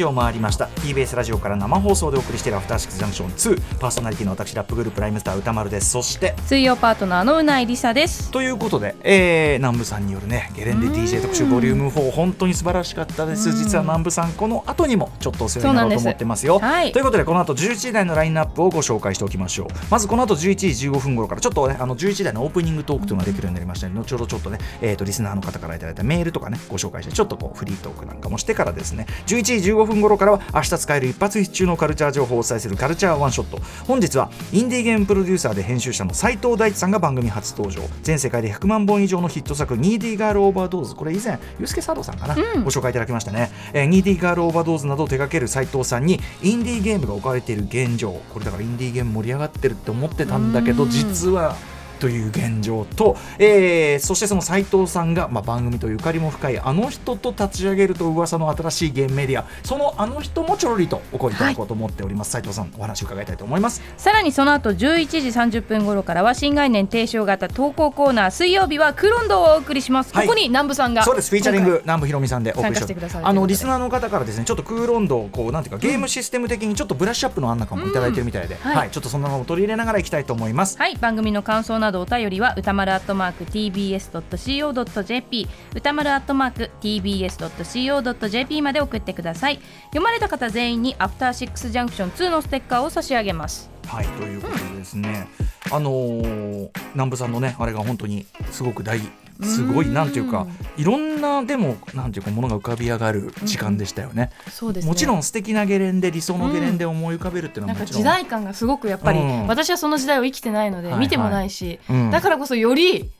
時刻は11時を回りました。TBS ラジオから生放送でお送りしているアフターシックスジャンクション2パーソナリティの私ラップグループライムスター歌丸です。そして水曜パートナーのうないりさです。ということで、えー、南部さんによるねゲレンデ DJ 特集ボリューム4本当に素晴らしかったです。実は南部さんこの後にもちょっとお世話になろうと思ってますよ、はい、ということでこの後11時台のラインナップをご紹介しておきましょう。まずこの後11時15分頃からちょっとねあの11時台のオープニングトークというのができるようになりましたので後ほどちょっとね、えーと、リスナーの方からいただいたメールとかねご紹介してちょっとこうフリートークなんかもしてからですね。11時15分頃からは明日使える一発必中のカルチャー情報をお伝えするカルチャーワンショット。本日はインディーゲームプロデューサーで編集者の斉藤大地さんが番組初登場。全世界で100万本以上のヒット作ニーディーガールオーバードーズ。これ以前ユースケサードさんかな、うん、ご紹介いただきましたね、えー、ニーディーガールオーバードーズなどを手掛ける斉藤さんにインディーゲームが置かれている現状。これだからインディーゲーム盛り上がってるって思ってたんだけど実はという現状と、えー、そしてその斉藤さんが、まあ、番組とゆかりも深いあの人と立ち上げると噂の新しいゲームメディアそのあの人もちょろりとお声いただこうと思っております、はい、斉藤さんお話伺いたいと思います。さらにその後11時30分頃からは新概念提唱型投稿コーナー水曜日はクロンドをお送りします、はい、ここに南部さんがそうです。フィーチャリング南部ひろみさんでお送りしてあのリスナーの方からですねちょっとクーロンドをこうなんていうかゲームシステム的にちょっとブラッシュアップの案なんかもいただいてるみたいで、うん、はい、はい、ちょっとそんなのも取り入れながらいきたいと思います。はい。番組の感想などお便りは歌丸アットマーク TBS.CO.JP 歌丸アットマーク TBS.CO.JP まで送ってください。読まれた方全員にアフターシックスジャンクション2のステッカーを差し上げます。はいということでですね、うん、あのー、南部さんのねあれが本当にすごく大すごいなんていうかいろんなでもなんていうかものが浮かび上がる時間でしたよね。うん、そうです、ね、もちろん素敵なゲレンデ理想のゲレンデを思い浮かべるっていうのはもちろん、時代感がすごくやっぱり、うん、私はその時代を生きてないので見てもないし、だからこそより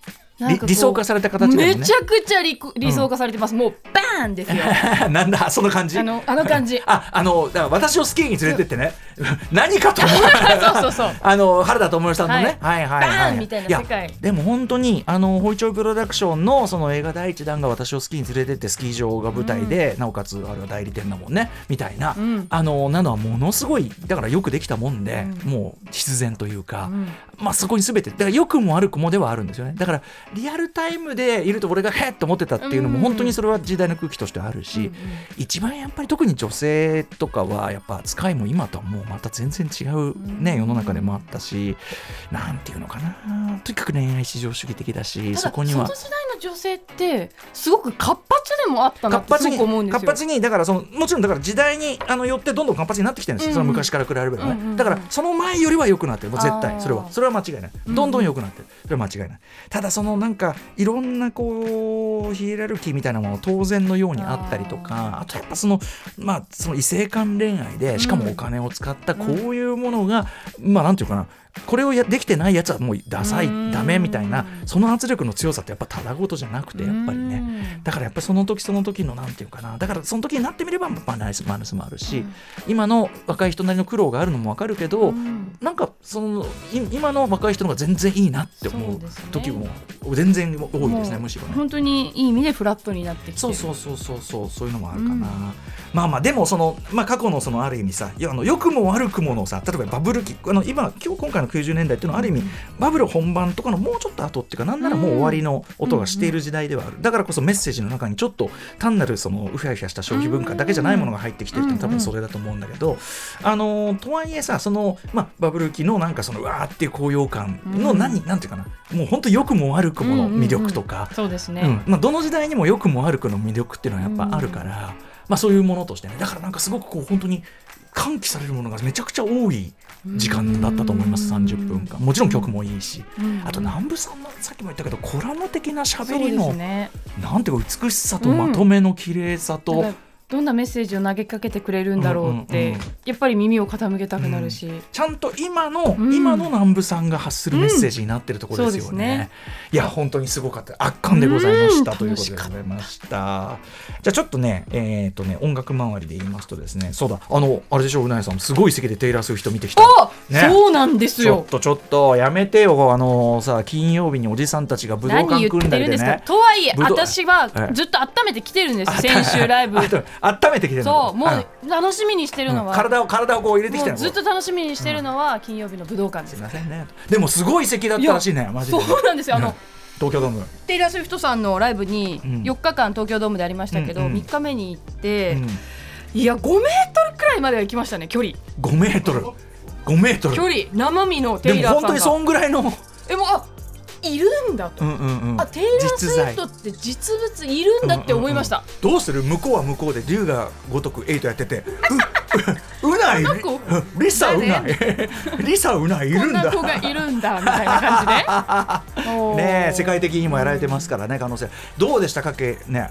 理想化された形、ね、めちゃくちゃ理理想化されてます、うん、もうバーンですよ。なんだその感じ？あのあの感じ。ああのだから私をスキーに連れてってね 何かと思う。そうそうそう。あの原田知世さんのね、はい、はいはいはい、みたいな世界。でも本当にあのホイチョイプロダクションのその映画第一弾が私をスキーに連れてってスキー場が舞台で、うん、なおかつあれは代理店だもんね。みたいな、うん、あのなのはものすごいだからよくできたもんで、うん、もう必然というか、まあそこにすべてだから良くも悪くもではあるんですよね。だからリアルタイムムでいると俺がへっと思ってたっていうのも本当にそれは時代の空気としてあるし、一番やっぱり特に女性とかはやっぱ扱いも今とはもうまた全然違うね世の中でもあったしなんていうのかな。とにかく恋愛至上主義的だしそこには。その時代の女性ってすごく活発でもあったなってすごく思うんですよ。活発にだからそのもちろんだから時代にあのよってどんどん活発になってきてるんですよ、その昔から比べればね、だからその前よりは良くなってる。もう絶対それは。それは間違いない。どんどん良くなってる。それは間違いない。ただそのなんかいろんなこうヒエラルキーみたいなもの当然のようにあったりとかあとやっぱそのまあその異性間恋愛でしかもお金を使ったこういうものが、まあなんていうかなこれをやできてないやつはもうダサいダメみたいなその圧力の強さってやっぱただごとじゃなくてやっぱりね。だからやっぱりその時その時のなんていうかな。だからその時になってみればまあナイスマイナスもあるし、今の若い人なりの苦労があるのも分かるけど、なんかその今の若い人の方が全然いいなって思う時も全然多いですねむしろね本当にいい意味でフラットになってきてそうそうそうそうそうそういうのもあるかな、まあまあでもその、まあ、過去のそのある意味さあの良くも悪くものさ例えばバブル期あの今今日今回の90年代っていうのはある意味、バブル本番とかのもうちょっと後っていうかなんならもう終わりの音がしている時代ではある、だからこそメッセージの中にちょっと単なるそのうひゃうひゃした消費文化だけじゃないものが入ってきてるって多分それだと思うんだけど、あのとはいえさその、まあ、バブル期のなんかそのうわーっていう高揚感の何、なんていうかな。もう本当良くも悪くもの魅力とか、そうですね、まあ、どの時代にも良くも悪くの魅力っていうのはやっぱあるから、まあ、そういうものとしてね。だからなんかすごくこう本当に喚起されるものがめちゃくちゃ多い時間だったと思います。30分間。もちろん曲もいいし。あと南部さんのさっきも言ったけどコラム的なしゃべりの、ね、なんていうか美しさとまとめの綺麗さと、うんどんなメッセージを投げかけてくれるんだろうって、やっぱり耳を傾けたくなるし、うん、ちゃんと今の、うん、今の南部さんが発するメッセージになってるところですよね。うん。ね、いや本当にすごかった。圧巻でございました、ということでございました。じゃあちょっとねえっ、ー、とね音楽周りで言いますとですね。そうだ。あのあれでしょううなやさん。すごい席でテイラー・スウィフト見てきた、ね、そうなんですよ。ちょっとちょっとやめてよ。あのさ金曜日におじさんたちが武道館組んだりでねとはいえ私はずっと温めてきてるんです。先週ライブ温めてきてるの。そうもう楽しみにしてるのは、体を体をこう入れてきてずっと楽しみにしてるのは金曜日の武道館です、すみませんねでもすごい席だったらしいね。マジで。そうなんですよ。あの、東京ドーム。テイラー・スウィフトさんのライブに4日間東京ドームでありましたけど、う3日目に行って、いや5メートルくらいまでは行きましたね距離。5メートル。5メートル。距離。生身のテイラーさんが。でも本当にそんぐらいの。えもうあいるんだと、うんうんうん。あテイラー・スウィフトって実物いるんだって思いました、うんうんうん。どうする？向こうは向こうで龍が如くエイトやってて。うない？リサうない？リサうないいるんだ。こんな子がいるんだみたいな感じで ねえ世界的にもやられてますからね可能性。どうでしたか？けね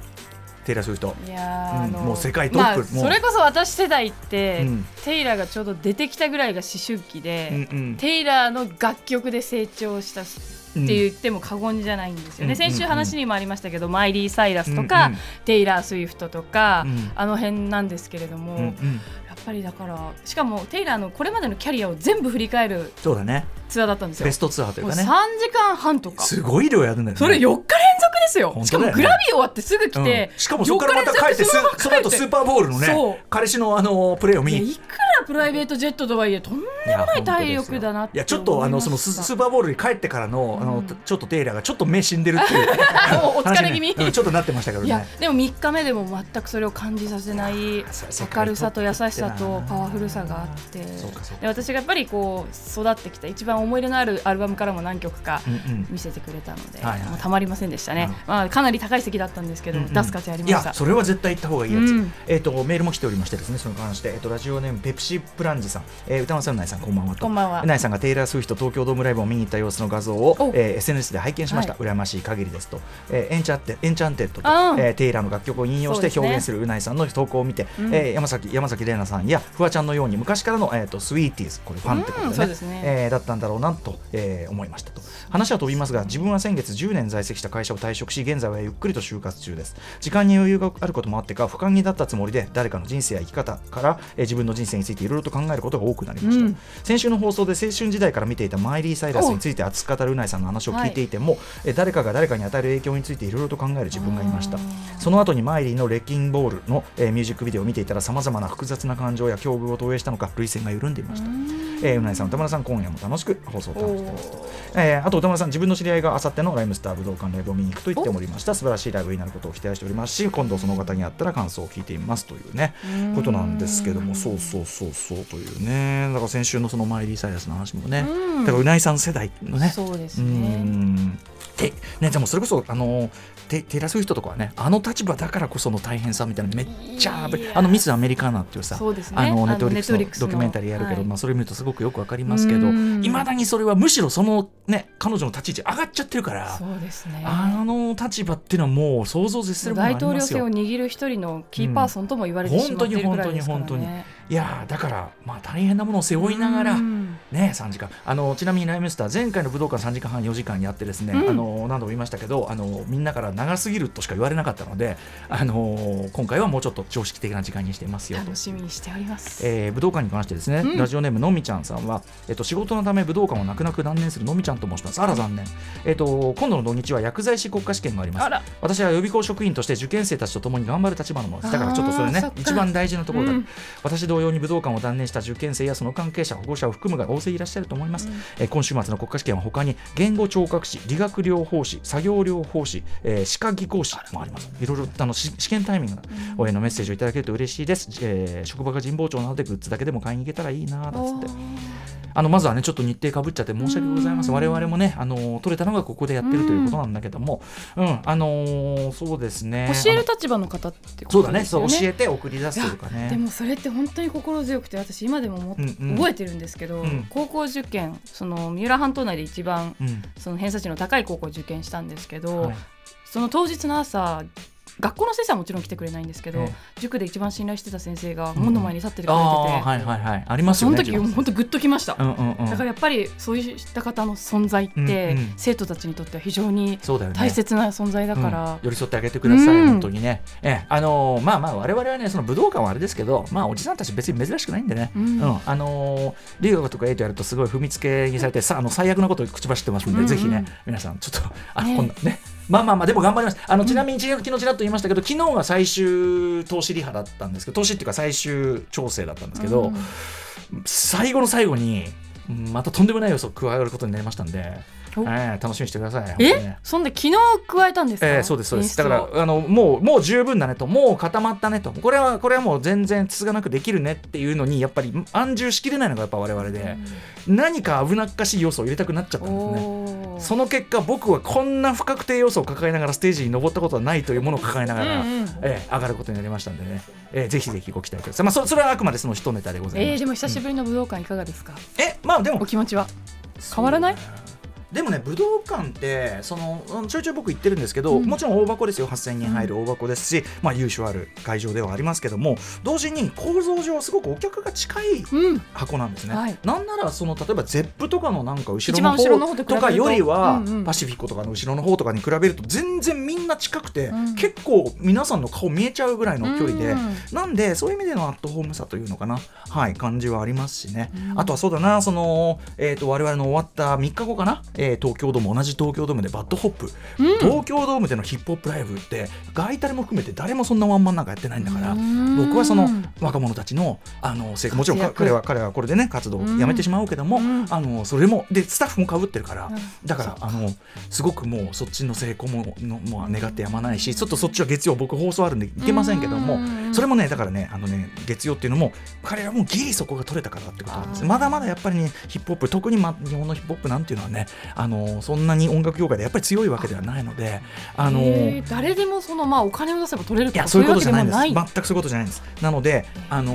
テイラー・スウィフト。いやーうんもう世界トップ。まあそれこそ私世代って、うん。テイラーがちょうど出てきたぐらいが思春期で、うんうん。テイラーの楽曲で成長したって言っても過言じゃないんですよね、うん。先週話にもありましたけど、マイリー・サイラスとか、うんうん。テイラー・スウィフトとか、うん。あの辺なんですけれども、うんうん。やっぱりだからしかもテイラーのこれまでのキャリアを全部振り返るそうだね。ツアーだったんですよ。ベストツアーというか3ね時間半とか。すごい量やるんだよね。それ4日連続ですよ。しかもグラビー終わってすぐ来て、うん。しかもそこからまた帰ってす4日連続その後スーパーボールのね彼氏のあのプレーを見に。いくらプライベートジェットとはいえとんでもない体力だなっていやちょっとあのそのススーパーボールに帰ってからの,、あのちょっとテイラーがちょっと目死んでるっていう おお疲れ気味。話にうんちょっとなってましたけどね。でも3日目でも全くそれを感じさせない明るさと優しさとパワフルさがあってで私がやっぱりこう育ってきた一番思い入れのあるアルバムからも何曲か見せてくれたので、はいはい。もうたまりませんでしたね、うん。まあ、かなり高い席だったんですけど、うんうん。出す価値ありました。いやそれは絶対行った方がいいやつ、うん。えっ、とメールも来ておりましてですねその関して、えっとラジオネームペプシプランジさん、えー、歌丸さんうないさんこんばんはと。こんばんは。うないさんがテイラー・スウィフト東京ドームライブを見に行った様子の画像をお、えー、SNS で拝見しました、は羨ましい限りですと、えーエンチャンテエンチャンテッドと、えーテイラーの楽曲を引用して表現するうないさんの投稿を見て、うん。えー山崎山崎怜奈さんやフワちゃんのように昔からの、えー、とスウィフティーズ。これファンってことでね,、ね。えーだったんだろうなと、えー思いましたと。話は飛びますが自分は先月10年在籍した会社を退職し現在はゆっくりと就活中です。時間に余裕があることもあってか不寛義だったつもりで誰かの人生や生き方から、えー自分の人生についていろいろと考えることが多くなりました、うん。先週の放送で青春時代から見ていたマイリー・サイラスについて熱く語るう。ないさんの話を聞いていても、えー誰かが誰かに与える影響についていろいろと考える自分がいました。その後にマイリーのレッキンボールの、えーミュージックビデオを見ていたらさまざまな複雑な感情や境遇を投影したのか涙腺が緩んでいました。えーうないさん、歌丸さん、今夜も楽しく放送を楽しんでます。と。えーあと歌丸さん、自分の知り合いがあさってのライムスター武道館ライブを見に行くと言っておりました。素晴らしいライブになることを期待しておりますし、今度その方に会ったら感想を聞いていますというね、ことなんですけども、そうそうそうそうというね、だから先週のそのマイリー・サイラスの話もね、うん。だからうないさん世代のね、そうですうねん。でね、でもそれこそあのテテイラー・スウィフトとかはねあの立場だからこその大変さみたいなめっちゃあのミス・アメリカーナっていうさそうですね。あのネットフリックスのドキュメンタリーやるけど、はい。まあ、それ見るとすごくよくわかりますけどうん。いまだにそれはむしろそのね彼女の立ち位置上がっちゃってるからそうですね。あの立場っていうのはもう想像絶するも大統領選を。握る一人のキーパーソンとも言われてしまっているぐらいですからね、本当に本当に。いやーだから、まあ、大変なものを背負いながら、うんね、3時間。あのちなみにライムスター前回の武道館3時間半4時間やってですね、うん。あの何度も言いましたけどあのみんなから長すぎるとしか言われなかったのであの今回はもうちょっと常識的な時間にしていますよと。楽しみにしております。えー武道館に関してですね、うん。ラジオネームのみちゃんさんは、えっと、仕事のため武道館を泣く泣く断念するのみちゃんと申します。あら残念、えっと、今度の土日は薬剤師国家試験があります。あら。私は予備校職員として受験生たちと共に頑張る立場のものです。だからちょっとそれね一番大事なところだ、うん。私同様に武道館を断念した受験生やその関係者保護者を含むが大勢いらっしゃると思います、えー今週末の国家試験は他に言語聴覚士理学療法士作業療法士、えー歯科技工士もあります。いろいろあのし試験タイミング応援のメッセージをいただけると嬉しいです、えー職場が神保町なのでグッズだけでも買いに行けたらいいなだっつって。あのまずはねちょっと日程かぶっちゃって申し訳ございません。我々もねあの取れたのがここでやってるということなんだけども。うん。あのーそうですね。教える立場の方ってこそうだね。そう。教えて送り出すというかねでもそれって本当に心強くて私今でもも、うんうん。覚えてるんですけど、うん高校受験その三浦半島内で一番うん。その偏差値の高い高校を受験したんですけど、はい。その当日の朝学校の先生はもちろん来てくれないんですけど、え塾で一番信頼してた先生がん。門の前に立っててくれてて、ああはいはいはい。ありますよねその時本当グッときました、うんうんうん。だからやっぱりそういった方の存在って、うんうん。生徒たちにとっては非常に大切な存在だから、うん。寄り添ってあげてください、うん。本当にね、ええ。あのーまあまあ我々はねその武道館はあれですけどまあおじさんたち別に珍しくないんでね、うん。あのー留学とかエイトやるとすごい踏みつけにされてさあの最悪なことを口走ってますんで、うんうん。ぜひね皆さんちょっとあ、ねこんなねまあまあまあでも頑張りますあのちなみに昨日ちらっと言いましたけど昨日は最終投資リハだったんですけど投資っていうか最終調整だったんですけど、うん。最後の最後にまたとんでもない要素加わることになりましたんで、えー、楽しみにしてください。え、ね、そんで昨日加えたんですか、えー、そうですそうです。だからあのもうもう十分だねともう固まったねと。これはこれはもう全然つがなくできるねっていうのにやっぱり安住しきれないのがやっぱ我々で、うん、何か危なっかしい要素を入れたくなっちゃったんですね。その結果僕はこんな不確定要素を抱えながらステージに登ったことはないというものを抱えながら、うんうん、えー、上がることになりましたんでね、えー、ぜひぜひご期待ください。まあそそれはあくまでその一ネタでございます。えー、でも久しぶりの武道館いかがですか？うん、えまあでもお気持ちは？変わらない？でもね武道館ってそのちょいちょい僕行ってるんですけど、うん、もちろん大箱ですよ。8000人入る大箱ですし、うん、まあ、優勝ある会場ではありますけども同時に構造上すごくお客が近い箱なんですね、うんはい、なんならその例えば ZEP とかのなんか後ろの方とかよりは、パシフィコとかの後ろの方とかに比べると全然みんな近くて、結構皆さんの顔見えちゃうぐらいの距離で、なんでそういう意味でのアットホームさというのかな？はい感じはありますしね、あとはそうだなその、えーと、我々の終わった3日後かな、えー、東京ドーム同じ東京ドームでバッドホップ、うん、東京ドームでのヒップホップライブってガイタレも含めて誰もそんなワンマンなんかやってないんだから僕はその若者たちのあのもちろん彼は彼はこれでね活動をやめてしまうけども、あのそれもでスタッフもかぶってるから、だからあのすごくもうそっちの成功ものも願ってやまないしちょっとそっちは月曜僕放送あるんでいけませんけどもそれもねだからねあのね月曜っていうのも彼らもギリそこが取れたからってことなんです。まだまだやっぱりねヒップホップ特に、ま、日本のヒップホップなんていうのはねあのそんなに音楽業界でやっぱり強いわけではないのであの誰でもその、まあ、お金を出せば取れるとかそういうことじゃないんです。全くそういうことじゃないんです。なので、あの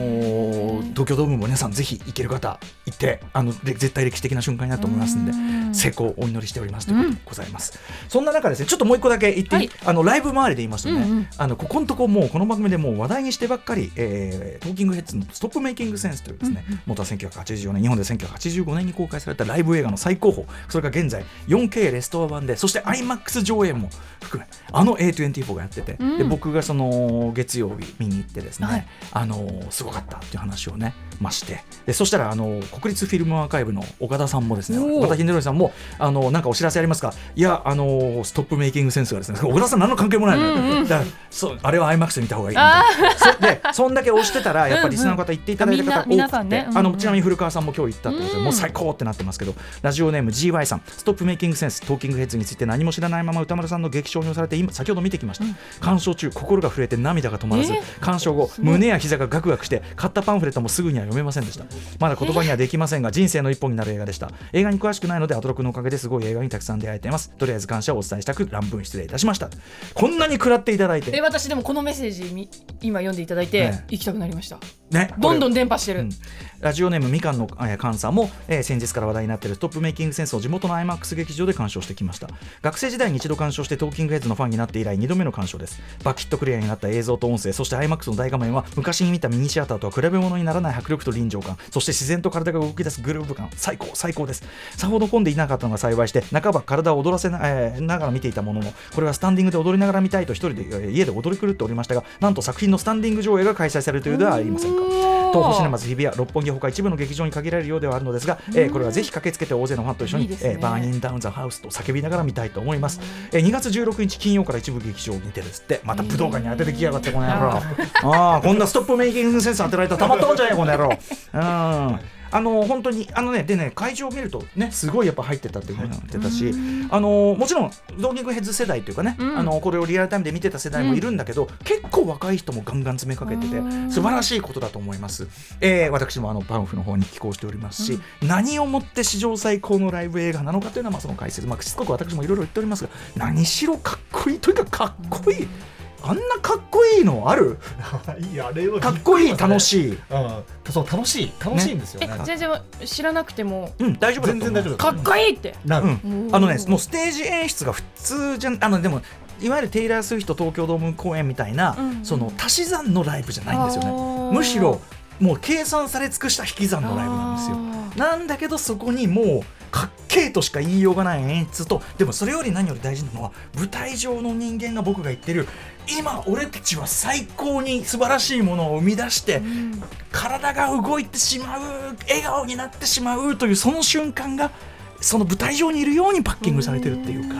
東京ドームも皆さんぜひ行ける方行ってあの絶対歴史的な瞬間になると思いますので成功をお祈りしておりますということでございます、うん、そんな中ですねちょっともう一個だけ言ってはい、あのライブ周りで言いますとね、うんうん、あのここのとこもうこの番組でもう話題にしてばっかり、えー、トーキングヘッズのストップメイキングセンスというですね、うんうん、元は1984年日本で1985年に公開されたライブ映画の最高峰それが現在 4K レストア版でそして IMAX 上映も含めあの A24 がやってて、うん、で僕がその月曜日見に行ってですね、はい、あのすごかったっていう話をねまして。でそしたらあの国立フィルムアーカイブの岡田さんもですね岡田秀則さんもあのなんかお知らせありますか？いやあのストップメイキングセンスがですね岡田さん何の関係もないのよ、うんうん、だからそうあれは IMAX で見た方がいいみたいなでそんだけ押してたらやっぱりリスナーの方言っていただいた方多くて、あのちなみに古川さんも今日言ったってことで、もう最高ってなってますけどラジオネーム GY さん。ストップメイキングセンストーキングヘッズについて何も知らないまま歌丸さんの劇証にされて今先ほど見てきました、うん、鑑賞中心が震えて涙が止まらず、えー、鑑賞後胸や膝がガクガクして買ったパンフレットもすぐには読めませんでした。まだ言葉にはできませんが、人生の一本になる映画でした。映画に詳しくないのでアトロクのおかげですごい映画にたくさん出会えています。とりあえず感謝をお伝えしたく乱文失礼いたしました。こんなに食らっていただいて。え私でもこのメッセージ今読んでいただいて、ね、行きたくなりました。ね。どんどん伝播してる、うん、ラジオネームみかんの菅さんも、えー、先日から話題になっているストップメイキングセンスを地元の IMAX 劇場で鑑賞してきました。学生時代に一度鑑賞してトーキングヘッズのファンになって以来2度目の鑑賞です。バキッとクリアになった映像と音声そして IMAX の大画面は昔に見たミニシアターとは比べ物にならない迫力と臨場感そして自然と体が動き出すグルーヴ感。最高最高です。さほど混んでいなかったのが幸いして半ば体を踊らせな,、えー、ながら見ていたもののこれはスタンディングで踊りながら見たいと一人で、えー、家で踊り狂っておりましたがなんと作品のスタンディング上映が開催されるというではありませんか。東宝シネマズ日比谷六本木ほか一部の劇場に限られるようではあるのですが、えー、これはぜひ駆けつけて大勢のファンと一緒に、ね、えー、バーニンダウンザハウスと叫びながら見たいと思います、えー、2月16日金曜から一部劇場にてですってまた武道館に当ててきやがってこの野郎。ああこんなストップメイキングセンス当てられたらたまったもんじゃねえこの野郎。うんあの本当にあのねでね会場を見るとねすごいやっぱ入ってたっていうふうになってたし、あのもちろんローキングヘッズ世代というかね、うん、あのこれをリアルタイムで見てた世代もいるんだけど、うん、結構若い人もガンガン詰めかけてて素晴らしいことだと思います。えー、私もあのパンフの方に寄稿しておりますし、うん、何をもって史上最高のライブ映画なのかというのはまあその解説、まあ、しつこく私もいろいろ言っておりますが何しろかっこいい。というかかっこいい。あんなかっこいいのある？いいあれはかっこいい楽しい、うん、そう楽しい楽しいんですよ、ね、全然知らなくても。うん大丈夫全然大丈夫かっこいいって。なる、うん、あのねもうステージ演出が普通じゃあのでもいわゆるテイラー・スウィフト東京ドーム公演みたいな、うん、その足し算のライブじゃないんですよね。むしろもう計算され尽くした引き算のライブなんですよ。なんだけどそこにもうかっけえとしか言いようがない演出とでもそれより何より大事なのは舞台上の人間が僕が言ってる今俺たちは最高に素晴らしいものを生み出して、うん、体が動いてしまう笑顔になってしまうというその瞬間がその舞台上にいるようにパッキングされてるっていうか。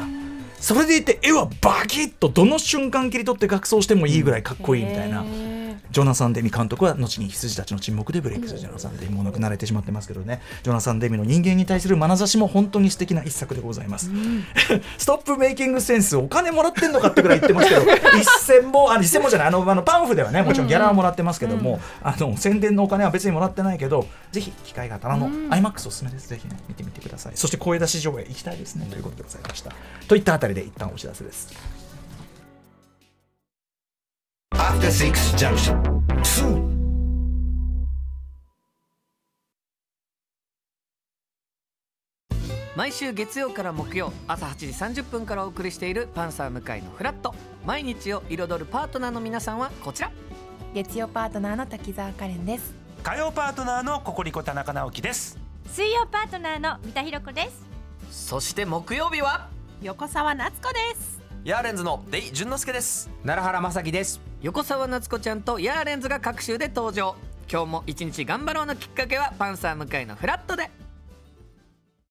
それでいて絵はバキッとどの瞬間切り取って学装してもいいぐらいかっこいいみたいな。ジョナサン・デミ監督は後に羊たちの沈黙でブレイクするジョナサン・デミ。も亡くなられてしまってますけどね。ジョナサン・デミの人間に対する眼差しも本当に素敵な一作でございます、うん、ストップメイキングセンスお金もらってんのかってぐらい言ってますけど 一銭もあの一銭もじゃないあのあのパンフではねもちろんギャラはもらってますけども、うん、あの宣伝のお金は別にもらってないけどぜひ機会があったらの、うん、IMAX おすすめです。ぜひね見てみてください。そして声出し上映行きたいですね。ということでございました。といったあたりで一旦お知らせです After Six Junction. 毎週月曜から木曜朝8時30分からお送りしている「パンサー向井のフラット」毎日を彩るパートナーの皆さんはこちら。月曜パートナーの滝沢カレンです。火曜パートナーのココリコ田中直樹です。水曜パートナーの三田寛子です。そして木曜日は？横澤夏子ですヤーレンズのデイ淳之介です。奈良原雅樹です。横澤夏子ちゃんとヤーレンズが各週で登場。今日も一日頑張ろうのきっかけはパンサー向井のフラットで